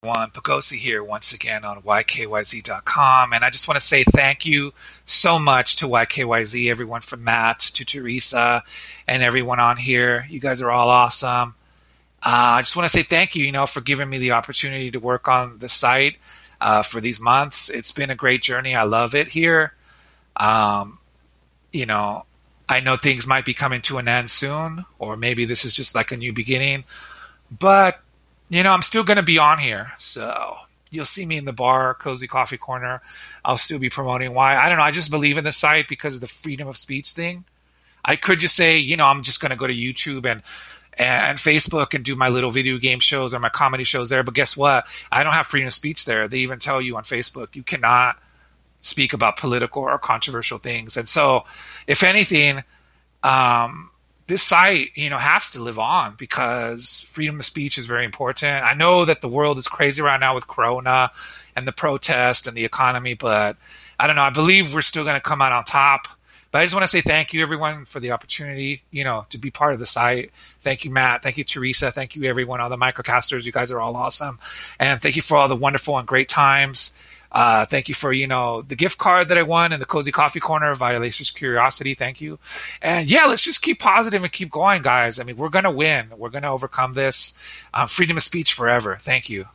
Juan Poegosi here once again on YKYZ.com. And I just want to say thank you so much to YKYZ, everyone from Matt to Teresa and everyone on here. You guys are all awesome. Uh, I just want to say thank you, you know, for giving me the opportunity to work on the site uh, for these months. It's been a great journey. I love it here. Um, you know, I know things might be coming to an end soon, or maybe this is just like a new beginning. But you know, I'm still going to be on here. So you'll see me in the bar, Cozy Coffee Corner. I'll still be promoting why. I don't know. I just believe in the site because of the freedom of speech thing. I could just say, you know, I'm just going to go to YouTube and and Facebook and do my little video game shows or my comedy shows there. But guess what? I don't have freedom of speech there. They even tell you on Facebook you cannot speak about political or controversial things. And so, if anything, um, this site, you know, has to live on because freedom of speech is very important. I know that the world is crazy right now with Corona and the protest and the economy, but I don't know. I believe we're still going to come out on top. But I just want to say thank you, everyone, for the opportunity, you know, to be part of the site. Thank you, Matt. Thank you, Teresa. Thank you, everyone, all the microcasters. You guys are all awesome. And thank you for all the wonderful and great times. Uh, thank you for you know the gift card that I won in the cozy coffee corner of Violacious Curiosity. Thank you, and yeah, let's just keep positive and keep going, guys. I mean, we're gonna win. We're gonna overcome this. Um, freedom of speech forever. Thank you.